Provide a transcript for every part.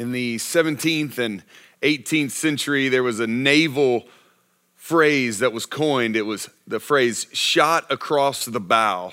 In the 17th and 18th century, there was a naval phrase that was coined. It was the phrase shot across the bow.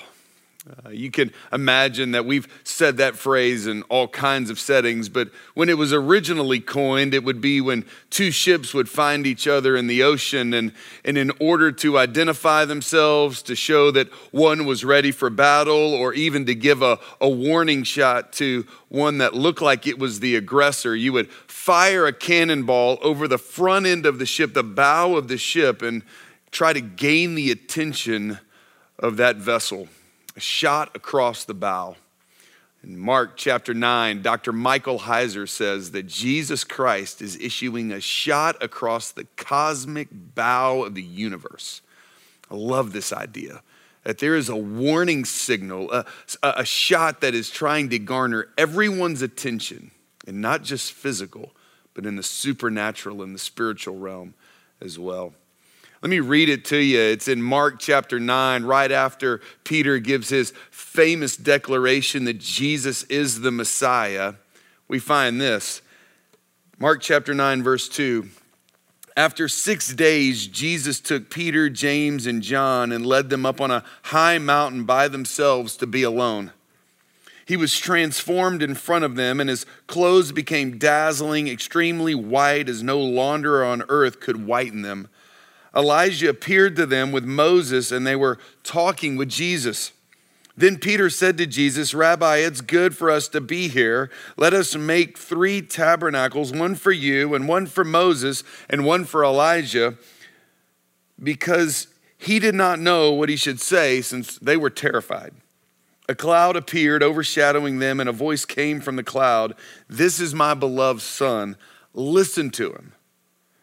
Uh, you can imagine that we've said that phrase in all kinds of settings, but when it was originally coined, it would be when two ships would find each other in the ocean, and, and in order to identify themselves, to show that one was ready for battle, or even to give a, a warning shot to one that looked like it was the aggressor, you would fire a cannonball over the front end of the ship, the bow of the ship, and try to gain the attention of that vessel a shot across the bow. In Mark chapter 9, Dr. Michael Heiser says that Jesus Christ is issuing a shot across the cosmic bow of the universe. I love this idea that there is a warning signal, a, a, shot that is trying to garner everyone's attention, and not just physical, but in the supernatural and the spiritual realm as well. Let me read it to you. It's in Mark chapter 9, right after Peter gives his famous declaration that Jesus is the Messiah. We find this Mark chapter 9, verse 2. After six days, Jesus took Peter, James, and John and led them up on a high mountain by themselves to be alone. He was transformed in front of them, and his clothes became dazzling, extremely white, as no launderer on earth could whiten them. Elijah appeared to them with Moses, and they were talking with Jesus. Then Peter said to Jesus, Rabbi, it's good for us to be here. Let us make three tabernacles one for you, and one for Moses, and one for Elijah, because he did not know what he should say since they were terrified. A cloud appeared, overshadowing them, and a voice came from the cloud This is my beloved Son. Listen to him.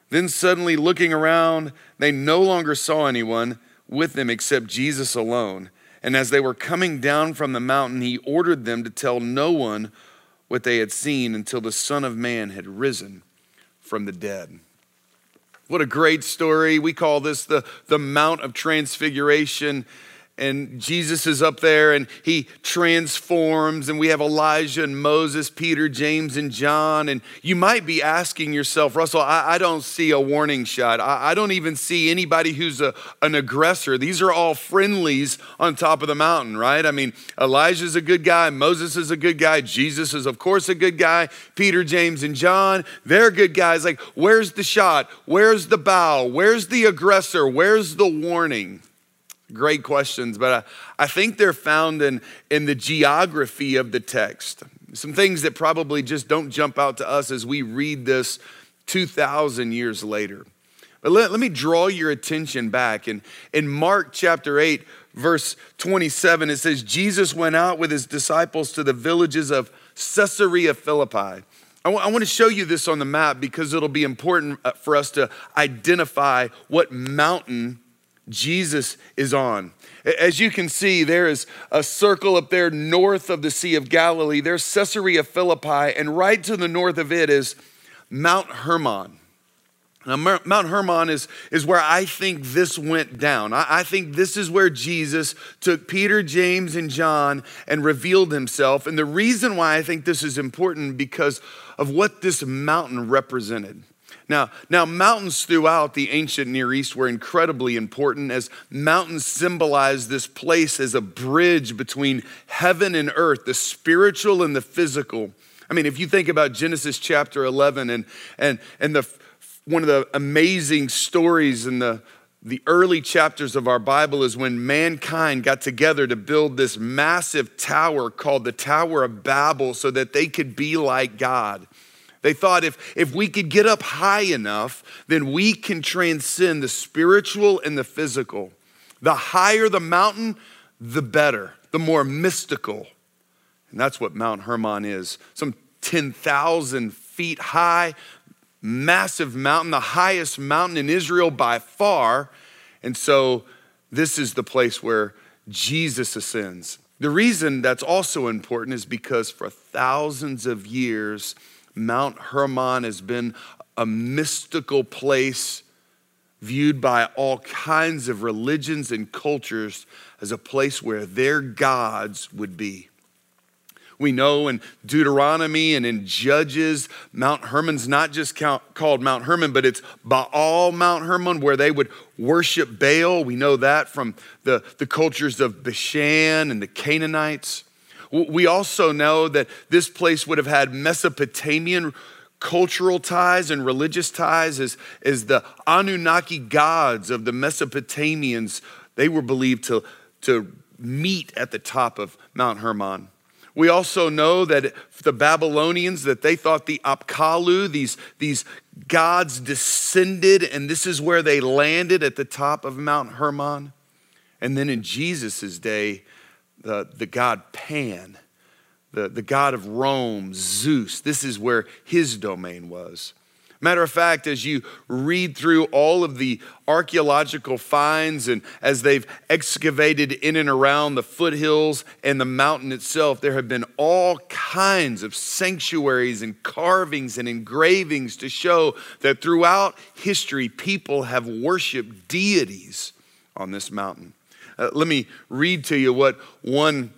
Then, suddenly looking around, they no longer saw anyone with them except Jesus alone. And as they were coming down from the mountain, he ordered them to tell no one what they had seen until the Son of Man had risen from the dead. What a great story. We call this the, the Mount of Transfiguration and Jesus is up there and he transforms, and we have Elijah and Moses, Peter, James, and John. And you might be asking yourself, Russell, I, I don't see a warning shot. I, I don't even see anybody who's a, an aggressor. These are all friendlies on top of the mountain, right? I mean, Elijah's a good guy, Moses is a good guy, Jesus is, of course, a good guy, Peter, James, and John, they're good guys. Like, where's the shot? Where's the bow? Where's the aggressor? Where's the warning? Great questions, but I, I think they're found in, in the geography of the text. Some things that probably just don't jump out to us as we read this 2,000 years later. But let, let me draw your attention back. In, in Mark chapter 8, verse 27, it says, Jesus went out with his disciples to the villages of Caesarea Philippi. I, w- I want to show you this on the map because it'll be important uh, for us to identify what mountain Jesus is on. As you can see, there is a circle up there north of the Sea of Galilee. There's Caesarea Philippi, and right to the north of it is Mount Hermon. Now, Mount Hermon is, is where I think this went down. I, I think this is where Jesus took Peter, James, and John and revealed himself. And the reason why I think this is important because of what this mountain represented. Now, now mountains throughout the ancient Near East were incredibly important as mountains symbolize this place as a bridge between heaven and earth, the spiritual and the physical. I mean, if you think about Genesis chapter 11 and, and, and the, one of the amazing stories in the, the early chapters of our Bible is when mankind got together to build this massive tower called the Tower of Babel so that they could be like God. They thought if, if we could get up high enough, then we can transcend the spiritual and the physical. The higher the mountain, the better, the more mystical. And that's what Mount Hermon is some 10,000 feet high, massive mountain, the highest mountain in Israel by far. And so this is the place where Jesus ascends. The reason that's also important is because for thousands of years, Mount Hermon has been a mystical place viewed by all kinds of religions and cultures as a place where their gods would be. We know in Deuteronomy and in Judges, Mount Hermon's not just count, called Mount Hermon, but it's Baal Mount Hermon, where they would worship Baal. We know that from the, the cultures of Bashan and the Canaanites. We also know that this place would have had Mesopotamian cultural ties and religious ties as, as the Anunnaki gods of the Mesopotamians, they were believed to, to meet at the top of Mount Hermon. We also know that the Babylonians, that they thought the Apkallu, these, these gods descended, and this is where they landed at the top of Mount Hermon. And then in Jesus' day, the, the god Pan, the, the god of Rome, Zeus, this is where his domain was. Matter of fact, as you read through all of the archaeological finds and as they've excavated in and around the foothills and the mountain itself, there have been all kinds of sanctuaries and carvings and engravings to show that throughout history, people have worshiped deities on this mountain. Uh, let me read to you what one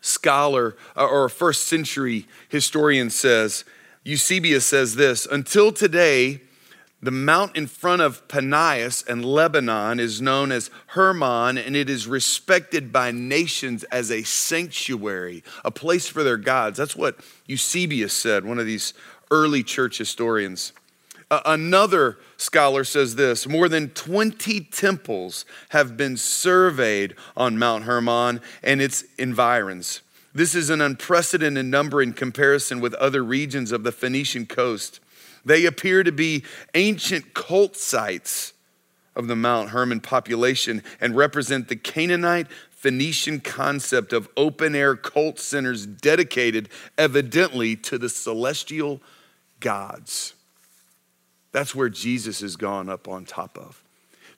scholar uh, or a first century historian says. Eusebius says this Until today, the mount in front of Panias and Lebanon is known as Hermon, and it is respected by nations as a sanctuary, a place for their gods. That's what Eusebius said, one of these early church historians. Another scholar says this more than 20 temples have been surveyed on Mount Hermon and its environs. This is an unprecedented number in comparison with other regions of the Phoenician coast. They appear to be ancient cult sites of the Mount Hermon population and represent the Canaanite Phoenician concept of open air cult centers dedicated evidently to the celestial gods. That's where Jesus has gone up on top of.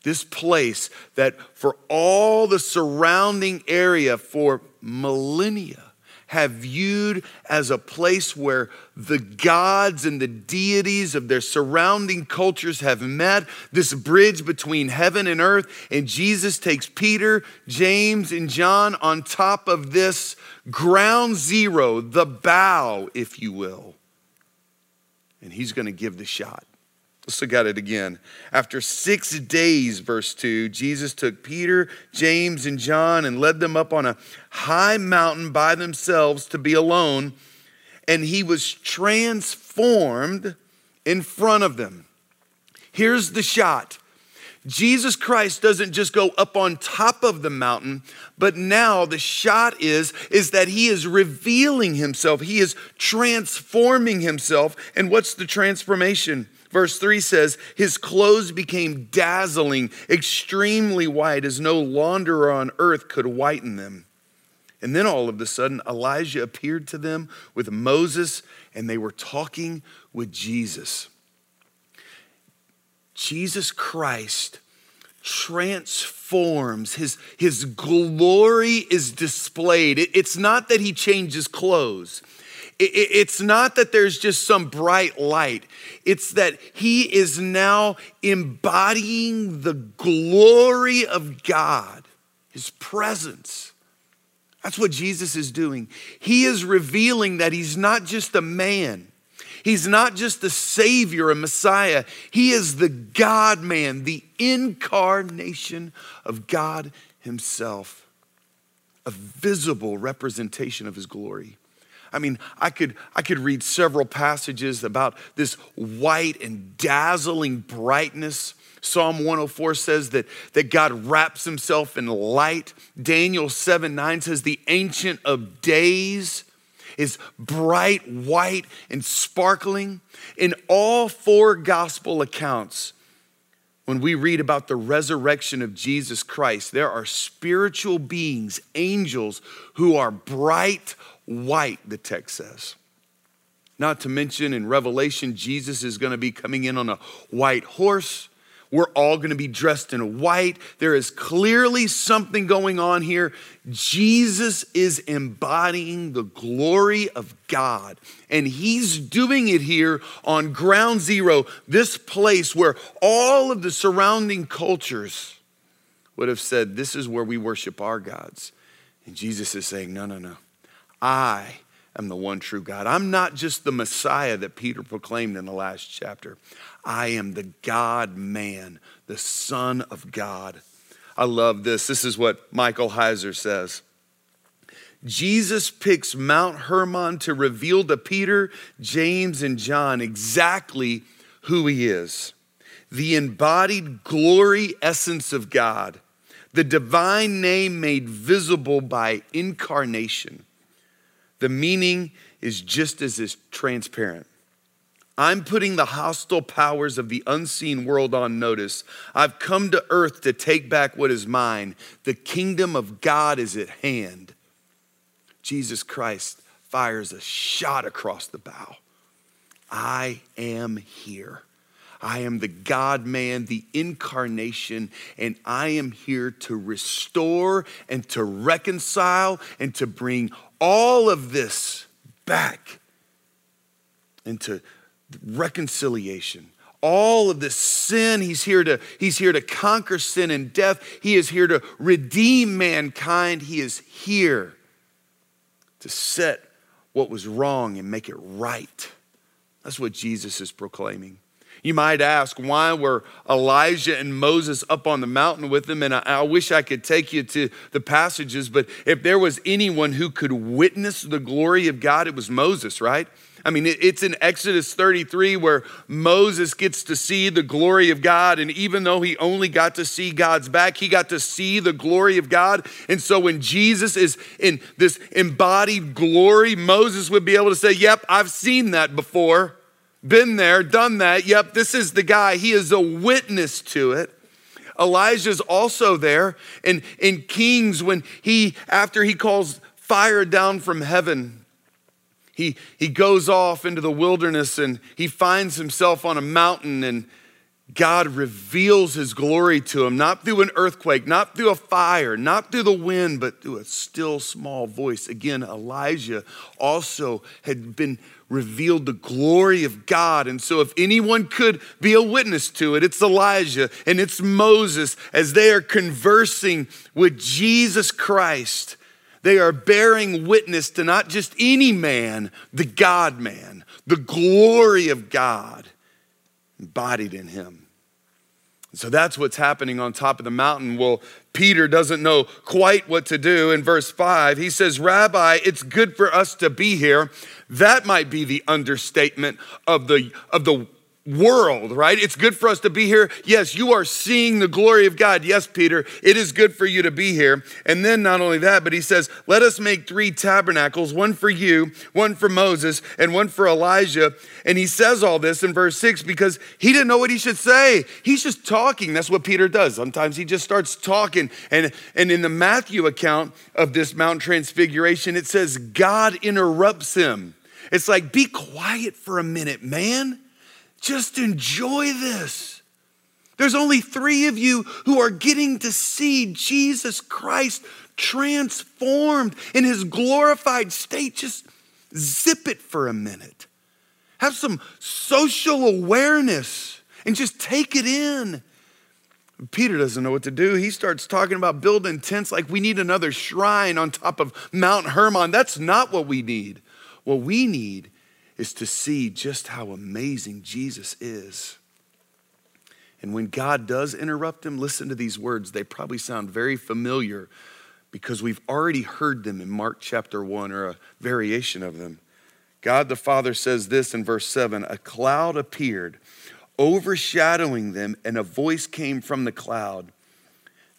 This place that for all the surrounding area for millennia have viewed as a place where the gods and the deities of their surrounding cultures have met, this bridge between heaven and earth. And Jesus takes Peter, James, and John on top of this ground zero, the bow, if you will. And he's going to give the shot. Let's look at it again. After six days, verse 2, Jesus took Peter, James, and John and led them up on a high mountain by themselves to be alone, and he was transformed in front of them. Here's the shot. Jesus Christ doesn't just go up on top of the mountain, but now the shot is is that he is revealing himself. He is transforming himself. And what's the transformation? Verse 3 says, His clothes became dazzling, extremely white, as no launderer on earth could whiten them. And then all of a sudden, Elijah appeared to them with Moses, and they were talking with Jesus. Jesus Christ transforms, his, his glory is displayed. It, it's not that he changes clothes. It's not that there's just some bright light. It's that he is now embodying the glory of God, his presence. That's what Jesus is doing. He is revealing that he's not just a man, he's not just the savior, a Messiah. He is the God man, the incarnation of God himself, a visible representation of his glory. I mean, I could, I could read several passages about this white and dazzling brightness. Psalm 104 says that, that God wraps himself in light. Daniel 7 9 says, The Ancient of Days is bright, white, and sparkling. In all four gospel accounts, when we read about the resurrection of Jesus Christ, there are spiritual beings, angels, who are bright, white, the text says. Not to mention in Revelation, Jesus is going to be coming in on a white horse. We're all going to be dressed in white. There is clearly something going on here. Jesus is embodying the glory of God, and he's doing it here on ground zero, this place where all of the surrounding cultures would have said, This is where we worship our gods. And Jesus is saying, No, no, no. I am the one true God. I'm not just the Messiah that Peter proclaimed in the last chapter. I am the God man, the Son of God. I love this. This is what Michael Heiser says. Jesus picks Mount Hermon to reveal to Peter, James, and John exactly who he is the embodied glory essence of God, the divine name made visible by incarnation. The meaning is just as transparent. I'm putting the hostile powers of the unseen world on notice. I've come to earth to take back what is mine. The kingdom of God is at hand. Jesus Christ fires a shot across the bow. I am here. I am the God man, the incarnation, and I am here to restore and to reconcile and to bring all of this back into reconciliation all of this sin he's here to he's here to conquer sin and death he is here to redeem mankind he is here to set what was wrong and make it right. That's what Jesus is proclaiming. You might ask, why were Elijah and Moses up on the mountain with him? And I, I, wish I could take you to the passages, but if there was anyone who could witness the glory of God, it was Moses, right? I mean, it's in Exodus 33 where Moses gets to see the glory of God. And even though he only got to see God's back, he got to see the glory of God. And so when Jesus is in this embodied glory, Moses would be able to say, Yep, I've seen that before, been there, done that. Yep, this is the guy. He is a witness to it. Elijah's also there in, in Kings when he, after he calls fire down from heaven, he, he goes off into the wilderness and he finds himself on a mountain and God reveals his glory to him, not through an earthquake, not through a fire, not through the wind, but through a still small voice. Again, Elijah also had been revealed the glory of God. And so, if anyone could be a witness to it, it's Elijah and it's Moses as they are conversing with Jesus Christ. They are bearing witness to not just any man, the God man, the glory of God embodied in him. So that's what's happening on top of the mountain. Well, Peter doesn't know quite what to do. In verse 5, he says, Rabbi, it's good for us to be here. That might be the understatement of the, of the world, right? It's good for us to be here. Yes, you are seeing the glory of God. Yes, Peter, it is good for you to be here. And then not only that, but he says, let us make three tabernacles one for you, one for Moses, and one for Elijah. And he says all this in verse six because he didn't know what he should say. He's just talking. That's what Peter does. Sometimes he just starts talking. And, and in the Matthew account of this Mount Transfiguration, it says God interrupts him. It's like, be quiet for a minute, man. Just enjoy this. There's only three of you who are getting to see Jesus Christ transformed in his glorified state. Just zip it for a minute. Have some social awareness and just take it in. Peter doesn't know what to do. He starts talking about building tents like we need another shrine on top of Mount Hermon. That's not what we need. What we need is to see just how amazing Jesus is. And when God does interrupt him, listen to these words. They probably sound very familiar because we've already heard them in Mark chapter 1 or a variation of them. God the Father says this in verse 7 A cloud appeared, overshadowing them, and a voice came from the cloud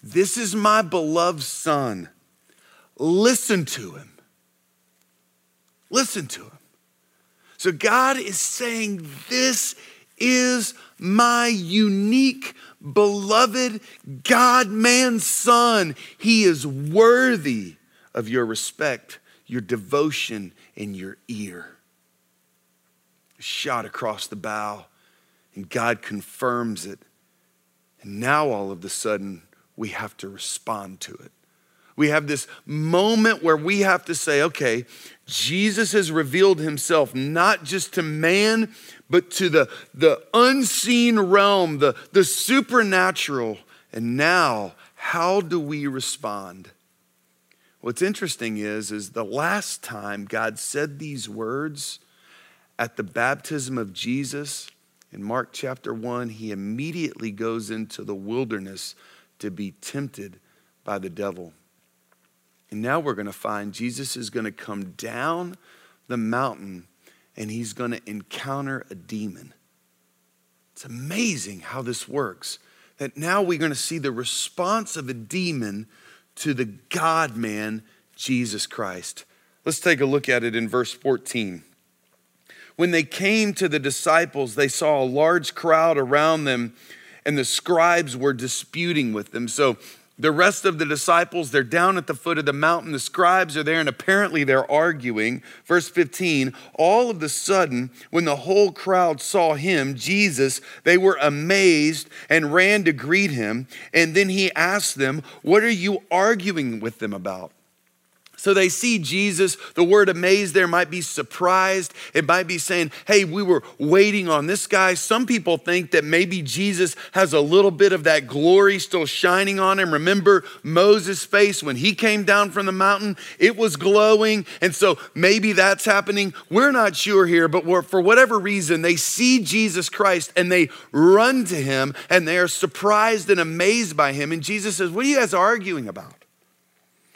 This is my beloved Son. Listen to him. Listen to him. So God is saying, This is my unique, beloved God man son. He is worthy of your respect, your devotion, and your ear. Shot across the bow, and God confirms it. And now all of a sudden, we have to respond to it. We have this moment where we have to say, okay, Jesus has revealed himself not just to man, but to the, the unseen realm, the, the supernatural. And now, how do we respond? What's interesting is, is the last time God said these words at the baptism of Jesus in Mark chapter 1, he immediately goes into the wilderness to be tempted by the devil. And now we're going to find Jesus is going to come down the mountain and he's going to encounter a demon. It's amazing how this works. That now we're going to see the response of a demon to the God man, Jesus Christ. Let's take a look at it in verse 14. When they came to the disciples, they saw a large crowd around them, and the scribes were disputing with them. So the rest of the disciples, they're down at the foot of the mountain. The scribes are there, and apparently they're arguing. Verse 15 All of a sudden, when the whole crowd saw him, Jesus, they were amazed and ran to greet him. And then he asked them, What are you arguing with them about? So they see Jesus. The word amazed there might be surprised. It might be saying, hey, we were waiting on this guy. Some people think that maybe Jesus has a little bit of that glory still shining on him. Remember Moses' face when he came down from the mountain? It was glowing. And so maybe that's happening. We're not sure here, but for whatever reason, they see Jesus Christ and they run to him and they are surprised and amazed by him. And Jesus says, What are you guys arguing about?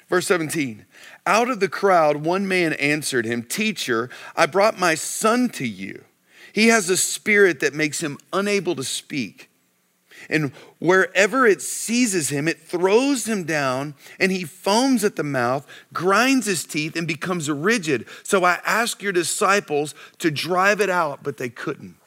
Verse 17. Out of the crowd, one man answered him, Teacher, I brought my son to you. He has a spirit that makes him unable to speak. And wherever it seizes him, it throws him down, and he foams at the mouth, grinds his teeth, and becomes rigid. So I asked your disciples to drive it out, but they couldn't.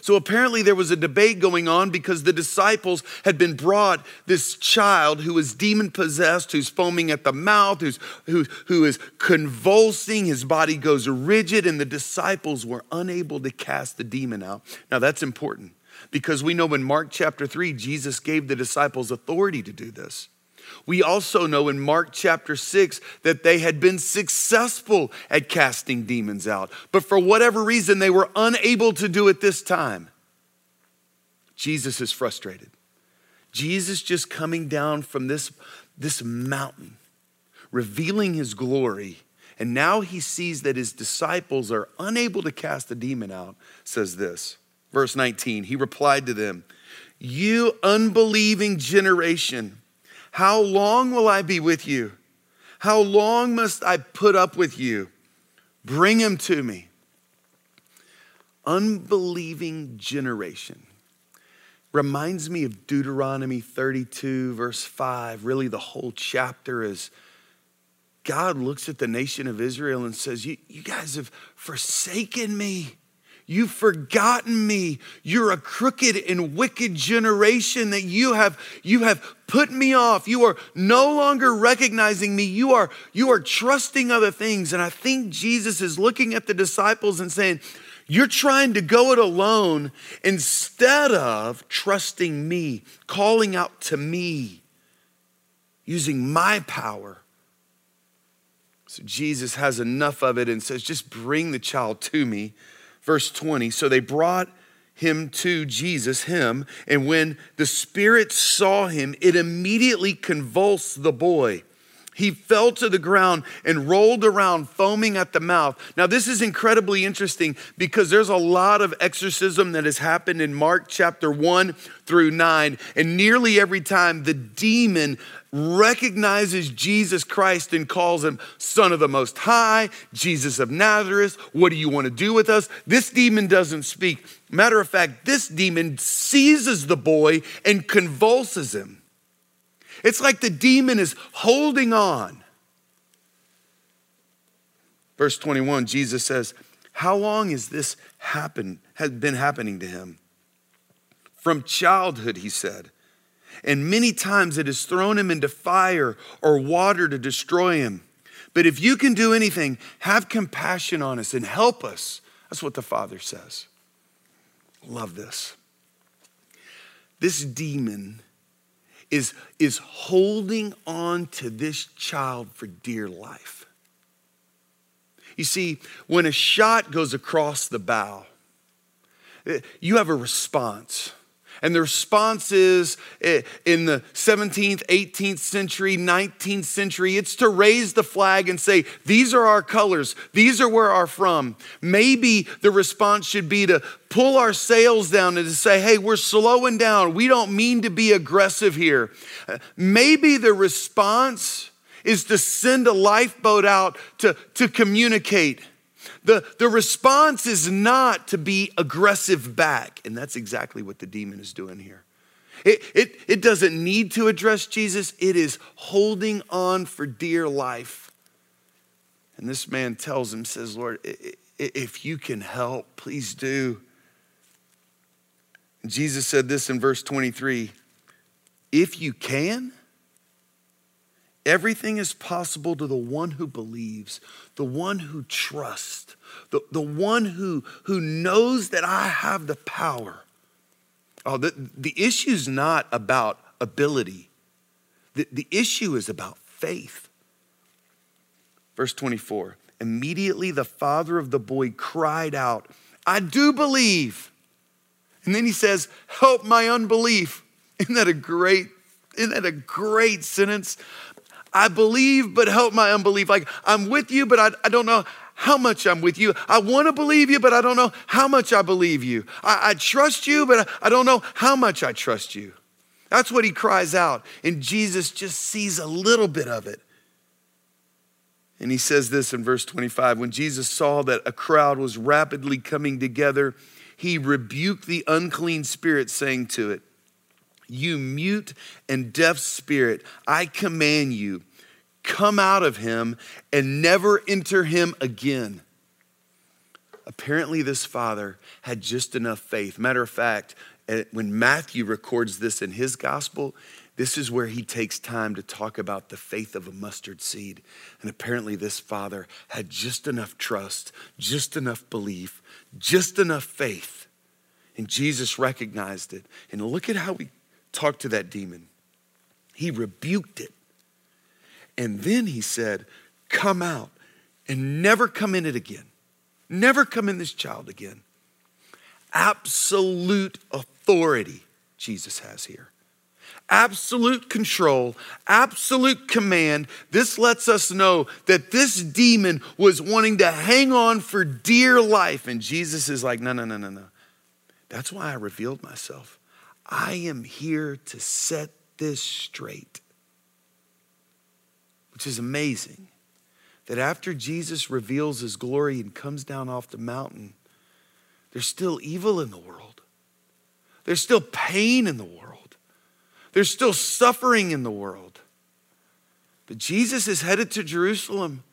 So apparently there was a debate going on because the disciples had been brought this child who is demon possessed, who's foaming at the mouth, who's, who, who is convulsing, his body goes rigid, and the disciples were unable to cast the demon out. Now that's important because we know in Mark chapter 3, Jesus gave the disciples authority to do this. We also know in Mark chapter 6 that they had been successful at casting demons out, but for whatever reason, they were unable to do it this time. Jesus is frustrated. Jesus just coming down from this, this mountain, revealing his glory, and now he sees that his disciples are unable to cast the demon out, says this. Verse 19, he replied to them, You unbelieving generation. How long will I be with you? How long must I put up with you? Bring him to me. Unbelieving generation reminds me of Deuteronomy 32, verse 5. Really, the whole chapter is God looks at the nation of Israel and says, You, you guys have forsaken me. You've forgotten me. You're a crooked and wicked generation that you have, you have put me off. You are no longer recognizing me. You are, you are trusting other things. And I think Jesus is looking at the disciples and saying, You're trying to go it alone instead of trusting me, calling out to me, using my power. So Jesus has enough of it and says, Just bring the child to me. Verse 20 So they brought him to Jesus, him, and when the Spirit saw him, it immediately convulsed the boy. He fell to the ground and rolled around, foaming at the mouth. Now, this is incredibly interesting because there's a lot of exorcism that has happened in Mark chapter 1 through 9. And nearly every time the demon recognizes Jesus Christ and calls him Son of the Most High, Jesus of Nazareth. What do you want to do with us? This demon doesn't speak. Matter of fact, this demon seizes the boy and convulses him. It's like the demon is holding on. Verse 21, Jesus says, How long has this happened, has been happening to him? From childhood, he said and many times it has thrown him into fire or water to destroy him. But if you can do anything, have compassion on us and help us. That's what the Father says. Love this. This demon is, is holding on to this child for dear life. You see, when a shot goes across the bow, eh, you have a response. And the response is in the 17th, 18th century, 19th century, it's to raise the flag and say, These are our colors, these are where our from. Maybe the response should be to pull our sails down and to say, Hey, we're slowing down. We don't mean to be aggressive here. Maybe the response is to send a lifeboat out to, to communicate. The, the response is not to be aggressive back. And that's exactly what the demon is doing here. It, it, it doesn't need to address Jesus, it is holding on for dear life. And this man tells him, says, Lord, if you can help, please do. Jesus said this in verse 23 If you can, Everything is possible to the one who believes, the one who trusts, the, the one who, who knows that I have the power. Oh, the, the issue is not about ability, the, the issue is about faith. Verse 24 Immediately the father of the boy cried out, I do believe. And then he says, Help my unbelief. Isn't that a great, isn't that a great sentence? I believe, but help my unbelief. Like, I'm with you, but I, I don't know how much I'm with you. I want to believe you, but I don't know how much I believe you. I, I trust you, but I, I don't know how much I trust you. That's what he cries out. And Jesus just sees a little bit of it. And he says this in verse 25 When Jesus saw that a crowd was rapidly coming together, he rebuked the unclean spirit, saying to it, you mute and deaf spirit, I command you, come out of him and never enter him again. Apparently, this father had just enough faith. Matter of fact, eh, when Matthew records this in his gospel, this is where he takes time to talk about the faith of a mustard seed. And apparently, this father had just enough trust, just enough belief, just enough faith. And Jesus recognized it. And look at how he talked to that demon. He rebuked it. And then he said, Come out and never come in it again. Never come in this child again. Absolute authority Jesus has here. Absolute control, absolute command. This lets us know that this demon was wanting to hang on for dear life. And Jesus is like, no, no, no, no, no. That's why I revealed myself. I am here to set this straight. Which is amazing that after Jesus reveals his glory and comes down off the mountain, there's still evil in the world. There's still pain in the world. There's still suffering in the world. But Jesus is headed to Jerusalem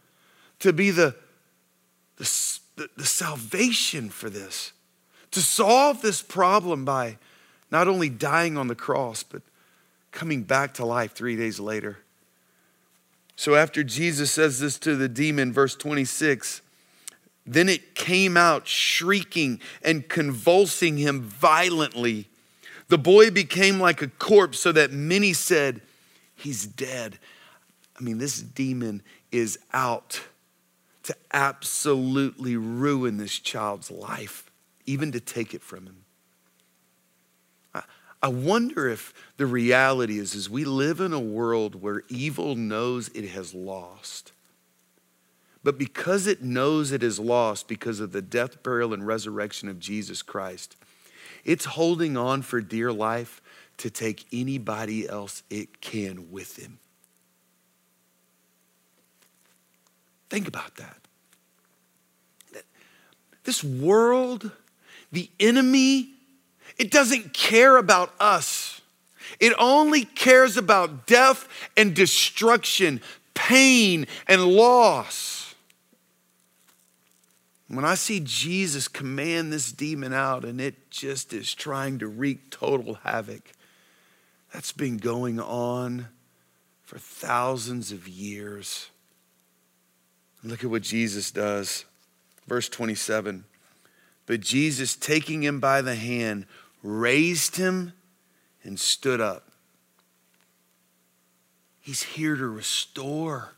to be the, the, the, salvation for this, to solve this problem by not only dying on the cross, but coming back to life three days later. So after Jesus says this to the demon, verse 26, then it came out shrieking and convulsing him violently. The boy became like a corpse, so that many said, He's dead. I mean, this demon is out to absolutely ruin this child's life, even to take it from him. I wonder if the reality is, is we live in a world where evil knows it has lost. But because it knows it is lost because of the death, burial, and resurrection of Jesus Christ, it's holding on for dear life to take anybody else it can with him. Think about that. This world, the enemy it doesn't care about us. It only cares about death and destruction, pain and loss. When I see Jesus command this demon out and it just is trying to wreak total havoc, that's been going on for thousands of years. Look at what Jesus does. Verse 27. But Jesus, taking him by the hand, raised him, and stood up. He's here to restore,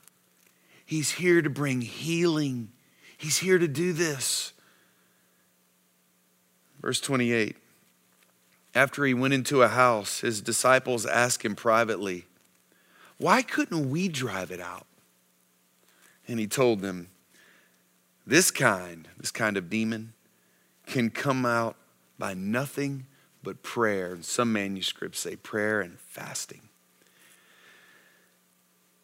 He's here to bring healing. He's here to do this. Verse 28 after he went into a house, his disciples asked him privately, Why couldn't we drive it out? And he told them, This kind, this kind of demon, can come out by nothing but prayer. And some manuscripts say prayer and fasting.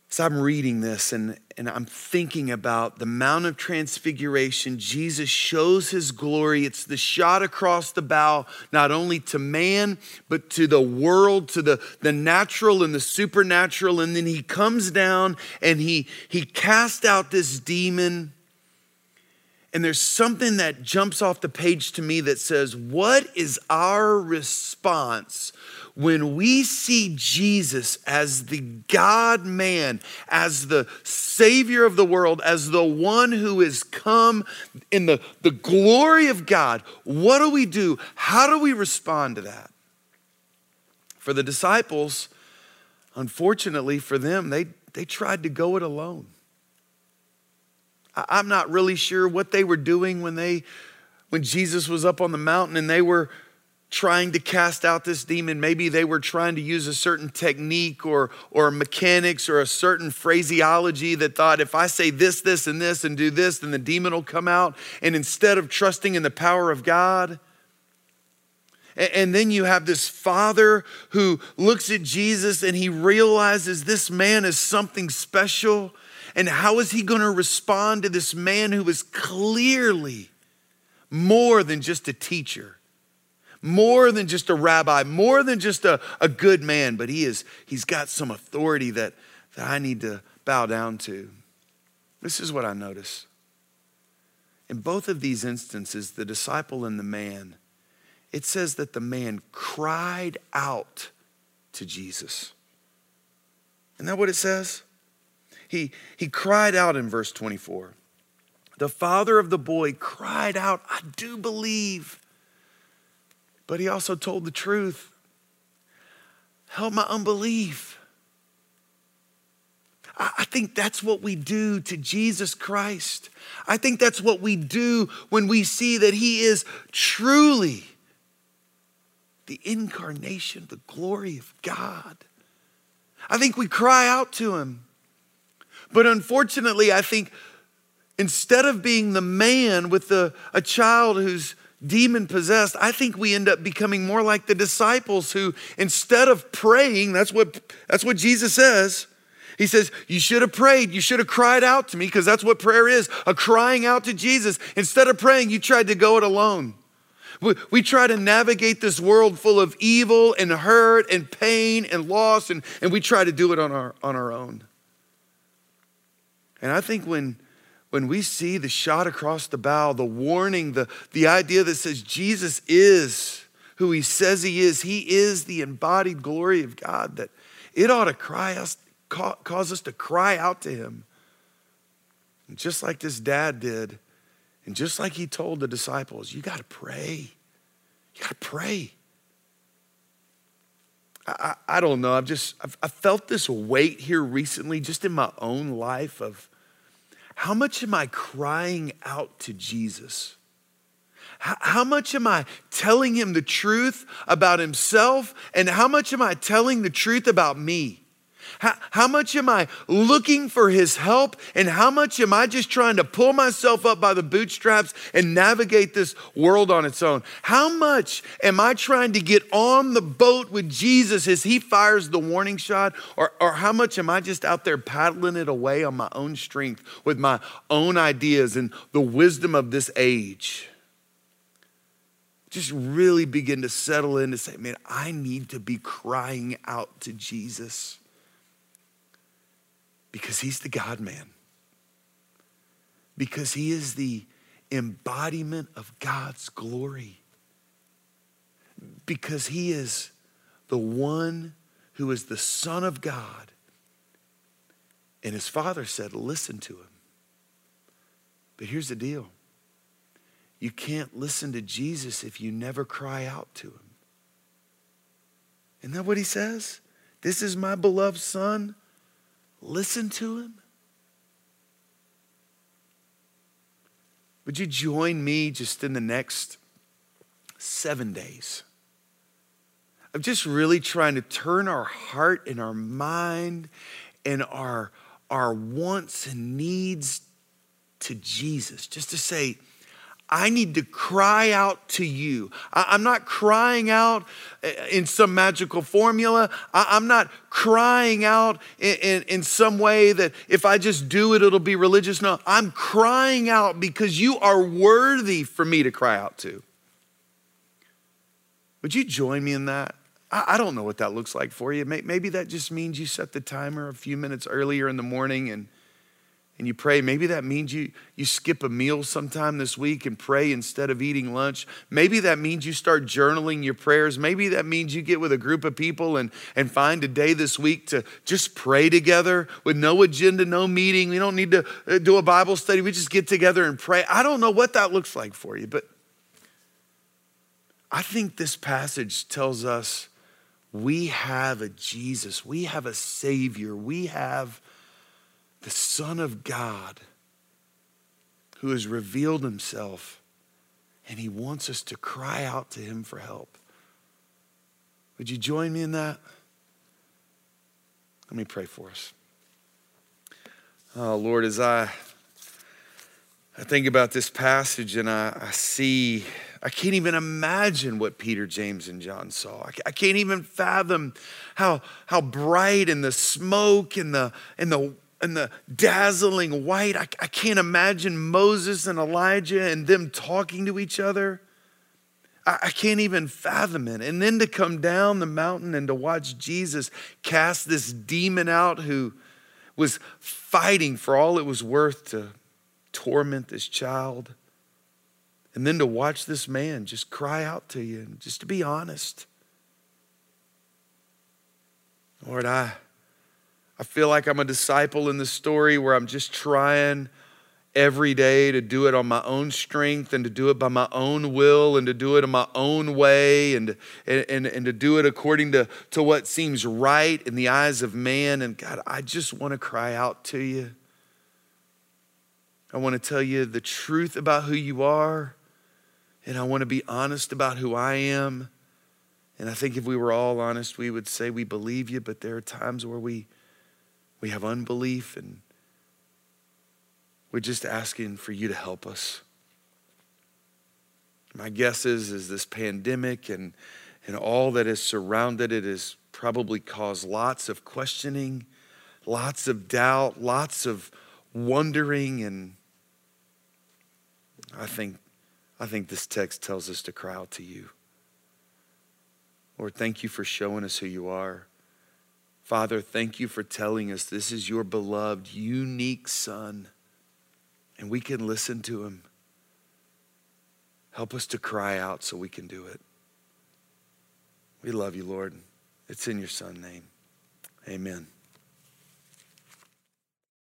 So I'm reading this and, and I'm thinking about the Mount of Transfiguration. Jesus shows his glory. It's the shot across the bow, not only to man, but to the world, to the, the natural and the supernatural. And then he comes down and he, he casts out this demon. And there's something that jumps off the page to me that says, What is our response when we see Jesus as the God man, as the Savior of the world, as the one who has come in the, the glory of God, what do we do? How do we respond to that? For the disciples, unfortunately for them, they, they tried to go it alone. I'm not really sure what they were doing when they when Jesus was up on the mountain and they were trying to cast out this demon. Maybe they were trying to use a certain technique or, or mechanics or a certain phraseology that thought if I say this, this, and this and do this, then the demon will come out. And instead of trusting in the power of God, and then you have this father who looks at Jesus and he realizes this man is something special. And how is he going to respond to this man who is clearly more than just a teacher? more than just a rabbi, more than just a, a good man, but he is, he's got some authority that, that I need to bow down to. This is what I notice. In both of these instances, the disciple and the man, it says that the man cried out to Jesus. Isn't that what it says? He, he cried out in verse 24. The father of the boy cried out, I do believe but he also told the truth. Help my unbelief. I think that's what we do to Jesus Christ. I think that's what we do when we see that he is truly the incarnation, the glory of God. I think we cry out to him. But unfortunately, I think instead of being the man with the, a child who's demon possessed, I think we end up becoming more like the disciples who, instead of praying, that's what, that's what Jesus says. He says, You should have prayed. You should have cried out to me because that's what prayer is a crying out to Jesus. Instead of praying, you tried to go it alone. We, we try to navigate this world full of evil and hurt and pain and loss, and, and we try to do it on our, on our own. And I think when when we see the shot across the bow, the warning, the, the idea that says Jesus is who he says he is, he is the embodied glory of God, that it ought to cry us, cause us to cry out to him. And just like this dad did, and just like he told the disciples, you got to pray. You got to pray. I, I, don't know. I've just I've, I felt this weight here recently, just in my own life of how much am I crying out to Jesus? How much am I telling him the truth about himself? And how much am I telling the truth about me? How, how much am I looking for his help? And how much am I just trying to pull myself up by the bootstraps and navigate this world on its own? How much am I trying to get on the boat with Jesus as he fires the warning shot? Or, or how much am I just out there paddling it away on my own strength with my own ideas and the wisdom of this age? Just really begin to settle in to say, man, I need to be crying out to Jesus because he's the God man. Because he is the embodiment of God's glory. Because he is the one who is the Son of God. And his father said, Listen to him. But here's the deal you can't listen to Jesus if you never cry out to him. Isn't that what he says? This is my beloved Son listen to him? Would you join me just in the next seven days of just really trying to turn our heart and our mind and our, our wants and needs to Jesus, just to say, I need to cry out to you. I, am not crying out eh, in some magical formula. I, am not crying out in, in, some way that if I just do it, it'll be religious. No, I'm crying out because you are worthy for me to cry out to. Would you join me in that? I don't know what that looks like for you. Maybe that just means you set the timer a few minutes earlier in the morning and and you pray. Maybe that means you, you skip a meal sometime this week and pray instead of eating lunch. Maybe that means you start journaling your prayers. Maybe that means you get with a group of people and, and find a day this week to just pray together with no agenda, no meeting. We don't need to uh, do a Bible study. We just get together and pray. I don't know what that looks like for you, but I think this passage tells us we have a Jesus, we have a Savior, we have the Son of God who has revealed himself, and he wants us to cry out to him for help. Would you join me in that? Let me pray for us. Oh, Lord, as I, I think about this passage and I, I see I can't even imagine what Peter, James, and John saw. I can't even fathom how, how bright and the smoke and the, and the, and the dazzling white. I, I can't imagine Moses and Elijah and them talking to each other. I, I can't even fathom it. And then to come down the mountain and to watch Jesus cast this demon out who was fighting for all it was worth to torment this child. And then to watch this man just cry out to you and just to be honest. Lord, I, I feel like I'm a disciple in the story where I'm just trying every day to do it on my own strength and to do it by my own will and to do it in my own way and, and, and, and to do it according to, to what seems right in the eyes of man. And God, I just want to cry out to you. I want to tell you the truth about who you are. And I want to be honest about who I am. And I think if we were all honest, we would say we believe you, but there are times where we, we have unbelief and we're just asking for you to help us. My guess is, is this pandemic and, and all that has surrounded it has probably caused lots of questioning, lots of doubt, lots of wondering, and I think I think this text tells us to cry out to you. Lord, thank you for showing us who you are. Father, thank you for telling us this is your beloved, unique Son, and we can listen to him. Help us to cry out so we can do it. We love you, Lord. It's in your Son's name. Amen.